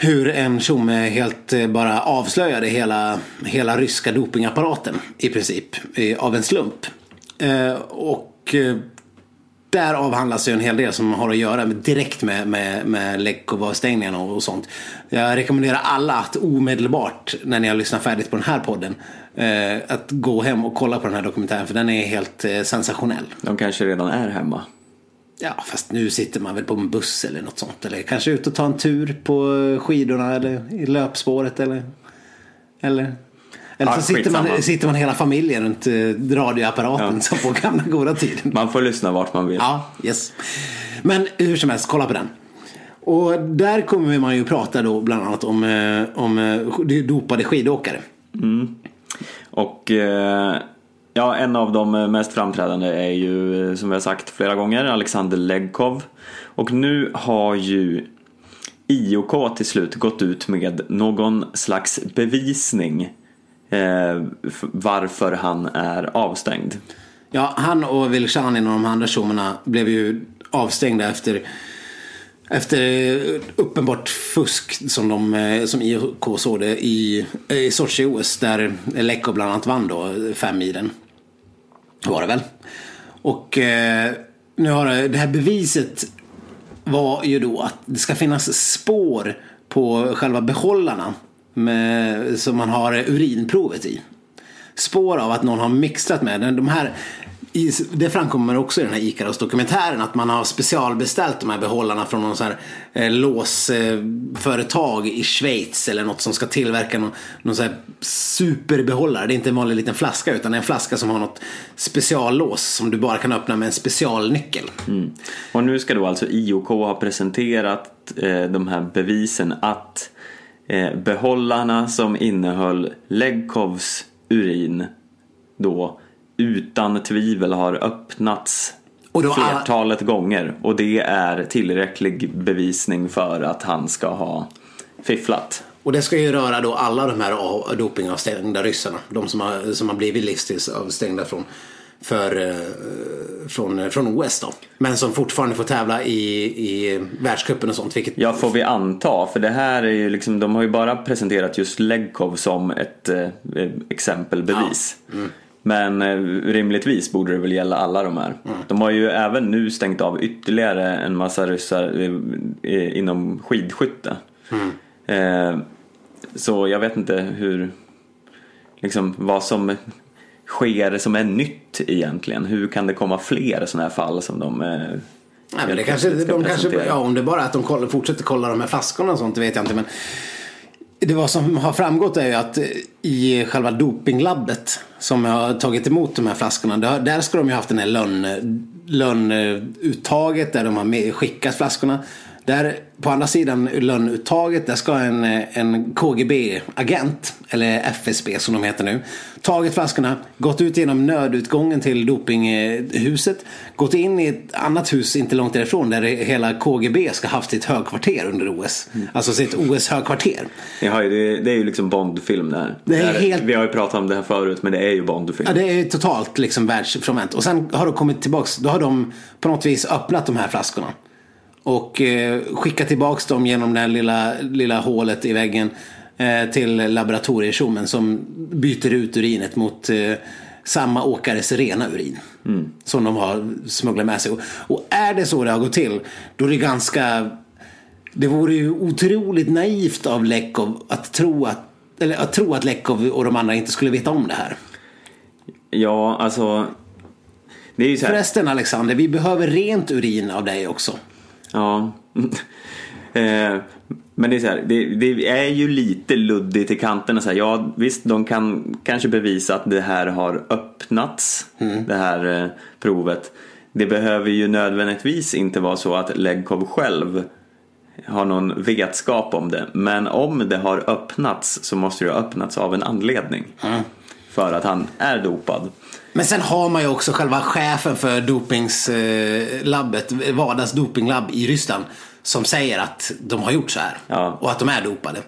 hur en tjomme helt eh, bara avslöjade hela, hela ryska dopingapparaten i princip av en slump. Eh, och eh, där avhandlas ju en hel del som har att göra med, direkt med, med, med läck och och, och sånt. Jag rekommenderar alla att omedelbart när ni har lyssnat färdigt på den här podden att gå hem och kolla på den här dokumentären för den är helt sensationell. De kanske redan är hemma. Ja, fast nu sitter man väl på en buss eller något sånt. Eller kanske ut och ta en tur på skidorna eller i löpspåret eller... Eller, eller så sitter man, sitter man hela familjen runt eh, radioapparaten Ja. som på gamla goda tiden. Man får lyssna vart man vill. Ja, yes. Men hur som helst, kolla på den. Och där kommer man ju prata då bland annat om, eh, om eh, dopade skidåkare. Och eh, ja, en av de eh, mest framträdande är ju eh, som vi har sagt flera gånger Alexander Legkov. Och nu har ju IOK till slut gått ut med någon slags bevisning eh, varför han är avstängd. Ja, han och Vilchanin och de andra tjommarna blev ju avstängda efter efter uppenbart fusk som, de, eh, som IOK såg det i, i Sochi-OS där Lekko bland annat vann då fem milen. Var det väl. Och eh, nu har det, det här beviset var ju då att det ska finnas spår på själva behållarna med, som man har urinprovet i. Spår av att någon har mixat med den. De här, i, det framkommer också i den här Ikaros-dokumentären att man har specialbeställt de här behållarna från någon sån här eh, låsföretag i Schweiz eller något som ska tillverka någon, någon sån här superbehållare. Det är inte en vanlig liten flaska utan det är en flaska som har något speciallås som du bara kan öppna med en specialnyckel. Mm. Och nu ska då alltså IOK ha presenterat eh, de här bevisen att eh, behållarna som innehöll Legkovs urin då utan tvivel har öppnats Och då flertalet gånger och det är tillräcklig bevisning för att han ska ha fifflat. Och det ska ju röra då alla de här dopingavstängda ryssarna. De som har, som har blivit livstidsavstängda från, för, eh, från, från OS då. Men som fortfarande får tävla i, i världscupen och sånt. Vilket, Ja, får vi anta, för det här är ju liksom, de har ju bara presenterat just Legkov som ett eh, exempelbevis. Men eh, rimligtvis borde det väl gälla alla de här. De har ju även nu stängt av ytterligare en massa ryssar eh, inom skidskytte. Eh, så jag vet inte hur, liksom vad som sker som är nytt egentligen. Hur kan det komma fler sådana här fall som de Nej, men det kanske, de kanske, ja, om det bara är att de kollar, fortsätter kolla de här flaskorna och sånt, det vet jag inte. Men det vad som har framgått är ju att i själva dopinglabbet som har tagit emot de här flaskorna, där, ska de ju haft den här lönn, lönnuttaget där de har skickat flaskorna. Där på andra sidan lönnuttaget, där ska en, en KGB-agent, eller FSB som de heter nu, tagit flaskorna, gått ut genom nödutgången till dopinghuset, gått in i ett annat hus inte långt därifrån där hela KGB ska haft sitt högkvarter under OS. Alltså sitt OS-högkvarter. Ju, det, är ju liksom Bondfilm det här. Det är här helt- Vi har ju pratat om det här förut men det är ju Bondfilm. Ja, det är totalt liksom världsfrånvänt. Och sen har de kommit tillbaks, då har de på något vis öppnat de här flaskorna. Och eh, skickat tillbaks dem genom det här lilla, lilla hålet i väggen eh, till laboratorietjommen som byter ut urinet mot eh, samma åkares rena urin. Som de har smugglat med sig. Och, och är det så det har gått till, då är det ganska det vore ju otroligt naivt av Lekov att tro att, eller att tro att Lekov och de andra inte skulle veta om det här. Ja, alltså. Det är ju så här. Förresten Alexander, vi behöver rent urin av dig också. Ja. eh, men det är så här, det, det är ju lite luddigt i kanterna. Så här, ja, visst, de kan kanske bevisa att det här har öppnats, det här eh, provet. Det behöver ju nödvändigtvis inte vara så att Legkov själv har någon vetskap om det. Men om det har öppnats så måste det ha öppnats av en anledning. För att han är dopad. Men sen har man ju också själva chefen för dopingslabbet, Vadas dopinglabb i Ryssland. Som säger att de har gjort så här. Ja. Och att de är dopade.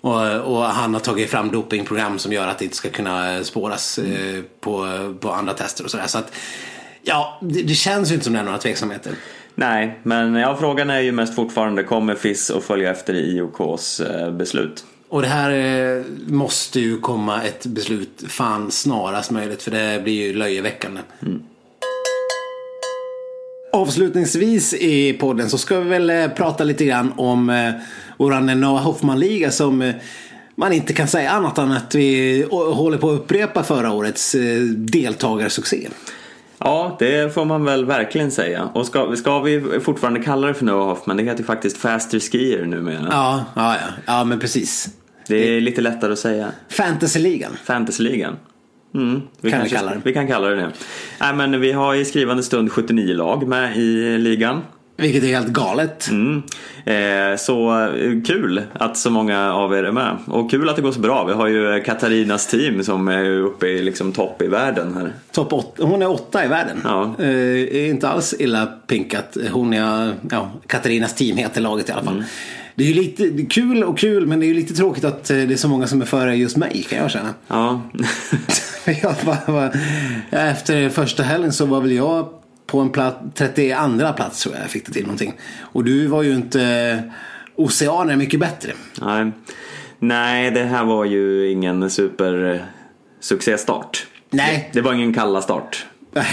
Och, och han har tagit fram dopingprogram som gör att det inte ska kunna spåras eh, på, på andra tester och sådär. Så att, ja, det, det känns ju inte som det är några tveksamheter. Nej, men ja, frågan är ju mest fortfarande kommer FIS att följa efter IOKs eh, beslut? Och det här eh, måste ju komma ett beslut fan snarast möjligt för det blir ju löjeväckande. Avslutningsvis i podden så ska vi väl eh, prata lite grann om eh, våran Noah Hoffman-liga som man inte kan säga annat än att vi håller på att upprepa förra årets deltagarsuccé. Ja, det får man väl verkligen säga. Och ska, ska vi fortfarande kalla det för Noah Hoffman? Det heter ju faktiskt Faster Skier numera. Ja, ja, ja, ja men precis. Det är lite lättare att säga. Fantasyligan. Fantasyligan. Mm, vi Kan vi kalla det. Vi kan kalla det det. Nej, men vi har i skrivande stund 79 lag med i ligan. Vilket är helt galet. Mm. Eh, så eh, kul att så många av er är med. Och kul att det går så bra. Vi har ju Katarinas team som är uppe i liksom topp i världen här. Topp åtta, hon är åtta i världen. Ja. Eh, inte alls illa pinkat. Hon är, ja, Katarinas team heter laget i alla fall. Mm. Det är ju lite det är kul och kul men det är ju lite tråkigt att eh, det är så många som är före just mig kan jag känna. Ja. jag var, var, efter första helgen så var väl jag på en plats, 32 plats tror jag jag fick det till någonting. Och du var ju inte oceaner mycket bättre. Nej. Nej, det här var ju ingen super eh, succéstart. Nej. Det var ingen kalla start. Nej,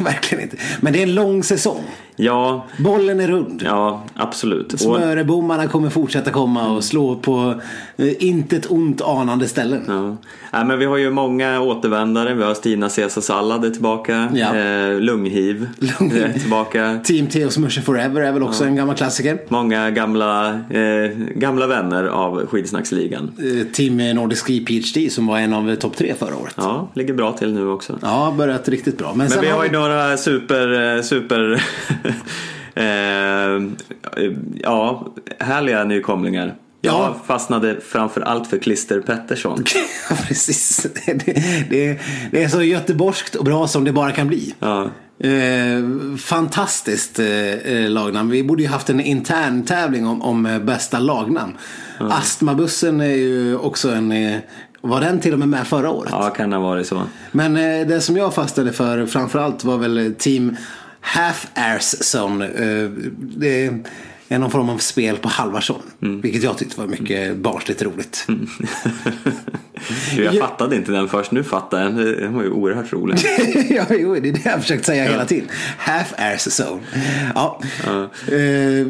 verkligen inte. Men det är en lång säsong. Ja, Bollen är rund. ja absolut. Smörebommarna kommer fortsätta komma och slå på eh, intet ont anande ställen. ja. Nej, men vi har ju många återvändare. Vi har Stina Caesarsallad är tillbaka. Ja. Eh, lunghiv, är tillbaka. Team Theos Musher Forever är väl också en gammal klassiker. Många gamla, eh, gamla vänner av skidsnacksligan. Eh, Team Nordic Ski PhD som var en av topp tre förra året. Ja, ligger bra till nu också. Ja, börjat riktigt bra. Men, Men vi har ju några super, eh, super eh, ja, härliga nykomlingar. Jag Ja. fastnade framför allt för Klister Pettersson. Ja, precis. Det, det, det är så göteborgskt och bra som det bara kan bli. Ja, Eh, fantastiskt eh, lagnamn. Vi borde ju haft en intern tävling om, om eh, bästa lagnamn. Astmabussen är ju också en... Eh, var den till och med med förra året? ja kan det ha varit så. Men eh, det som jag fastnade för framförallt var väl Team Half Airs Zone. Eh, det är någon form av spel på Halvarsson. Mm. Vilket jag tyckte var mycket barnsligt roligt. Du, jag Ja. fattade inte den först, nu fattar jag. Den var ju oerhört rolig. ja, jo, det är det jag har försökt säga hela tiden. Half Airs Zone. Ja. Eh,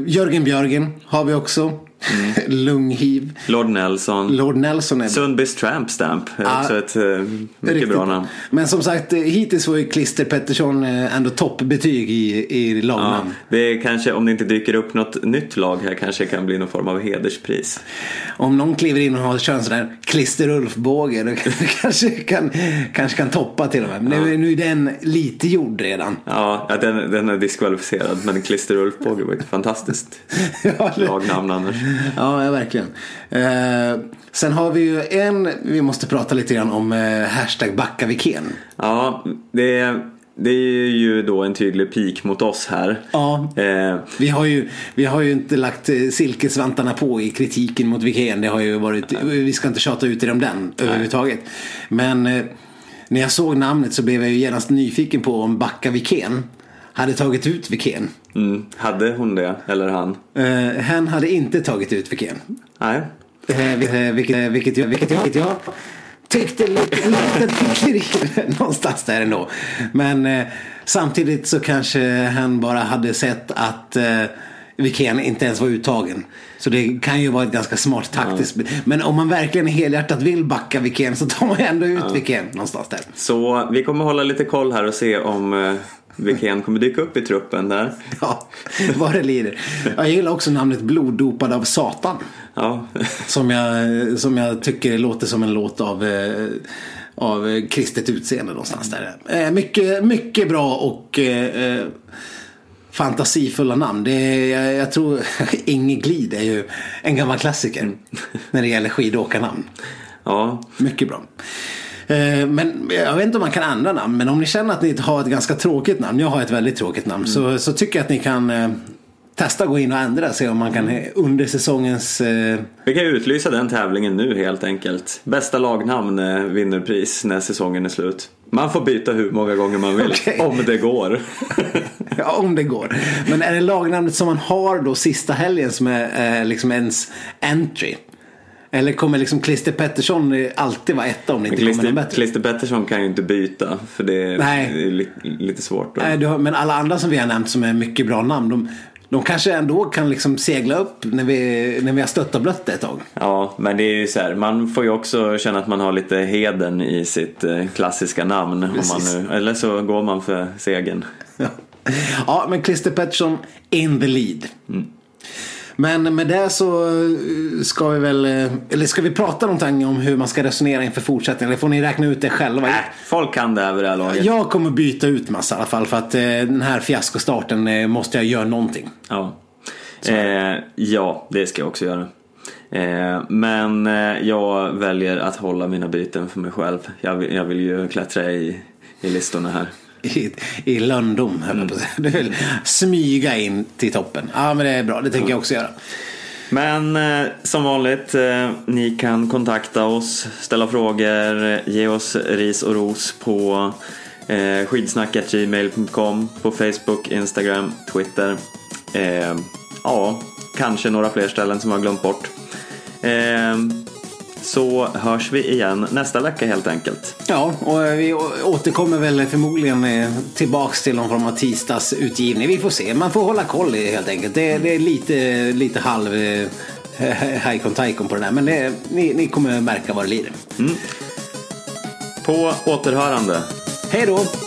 Jörgen Björgen har vi också. Mm. Lunghiv. Lord Nelson. Lord Nelson är Sundbys Tramp Stamp är Ja. också ett eh, mycket Riktigt bra namn. Men som sagt, eh, hittills var ju Klister Pettersson eh, ändå toppbetyg i, i Ja, lagnamn. det är kanske, om det inte dyker upp något nytt lag här kanske kan bli någon form av hederspris. Om någon kliver in och har kör en sån där Klister-Ulf-båge då kanske kan, kanske kan toppa till och med. Men nu, nu är den lite gjord redan. Ja, ja, den, den är diskvalificerad men Klister Ulf Båge var ett fantastiskt Ja, lagnamn annars. Ja, ja verkligen. Eh, sen har vi ju en, vi måste prata lite grann om eh, hashtag Backaviken. Ja, det, det är ju då en tydlig pik mot oss här. Ja. Eh, Vi har, ju, vi har ju inte lagt eh, silkesvantarna på i kritiken mot Wikén. Det har ju varit, vi ska inte tjata ut om den överhuvudtaget. Men eh, när jag såg namnet så blev jag ju genast nyfiken på om Backa Wikén hade tagit ut Wikén. mm, hade hon det, eller han? Eh, hen hade inte tagit ut Wikén. Nej. Eh, eh, vilket, eh, vilket, jag, vilket, jag, vilket jag tyckte lite, lite hyckleri någonstans där ändå. Men eh, samtidigt så kanske han bara hade sett att eh, Wikén inte ens var uttagen. Så det kan ju vara ett ganska smart taktiskt. Men om man verkligen helhjärtat vill backa Wikén så tar man ändå ut Wikén någonstans där. Så vi kommer hålla lite koll här och se om eh, Wikén kommer dyka upp i truppen där. Ja, vad det lider. Jag gillar också namnet Bloddopad av Satan. Ja, Som jag, som jag tycker låter som en låt av, eh, av eh, kristet utseende någonstans där. Eh, mycket, mycket bra och eh, eh, fantasifulla namn. Det är, jag, jag tror Inge Glid är ju en gammal klassiker när det gäller skidåkarnamn. ja. Mycket bra. Eh, Men jag vet inte om man kan ändra namn. Men om ni känner att ni har ett ganska tråkigt namn. Jag har ett väldigt tråkigt namn. Så, så tycker jag att ni kan eh, testa att gå in och ändra. Se om man kan eh, under säsongens eh, Vi kan ju utlysa den tävlingen nu helt enkelt. Bästa lagnamn vinner pris när säsongen är slut. Man får byta hur många gånger man vill, Okej. om det går. Ja, om det går. Men är det lagnamnet som man har då sista helgen som är eh, liksom ens entry? Eller kommer liksom Christer Pettersson alltid vara etta om det inte kommer någon Klister, bättre? Klister Pettersson kan ju inte byta, för det är, Nej. lite svårt. Då. Nej, har, men alla andra som vi har nämnt som är mycket bra namn. De, de kanske ändå kan liksom segla upp när vi, när vi har stött och blött det ett tag. Ja, men det är ju så här, man får ju också känna att man har lite heden i sitt eh, klassiska namn. Om man nu, eller så går man för segern. Ja, ja men Christer Pettersson in the lead. Men med det så eh, ska vi väl, eh, eller ska vi prata någonting om hur man ska resonera inför fortsättningen? Eller får ni räkna ut det själva? Äh, folk kan det här vid det här laget. Jag kommer byta ut massa i alla fall för att eh, den här fiaskostarten måste jag göra någonting. Ja. Eh, ja, det ska jag också göra. Eh, men jag väljer att hålla mina byten för mig själv. Jag vill, jag vill ju klättra i, i listorna här. I, i att säga. Du vill smyga in till toppen. Ja men det är bra, det tänker jag också göra. Men eh, som vanligt, eh, ni kan kontakta oss, ställa frågor, eh, ge oss ris och ros på eh, skidsnack.gmail.com, på Facebook, Instagram, Twitter. Eh, ja, kanske några fler ställen som jag har glömt bort. Eh, så hörs vi igen nästa vecka helt enkelt. Ja, och vi återkommer väl förmodligen eh, tillbaks till någon form av tisdagsutgivning. Vi får se. Man får hålla koll helt enkelt. Det, det är lite, lite halv eh, hajkon tajkon på det där. Men det, ni, ni kommer märka vad det lider. På återhörande. Hej då!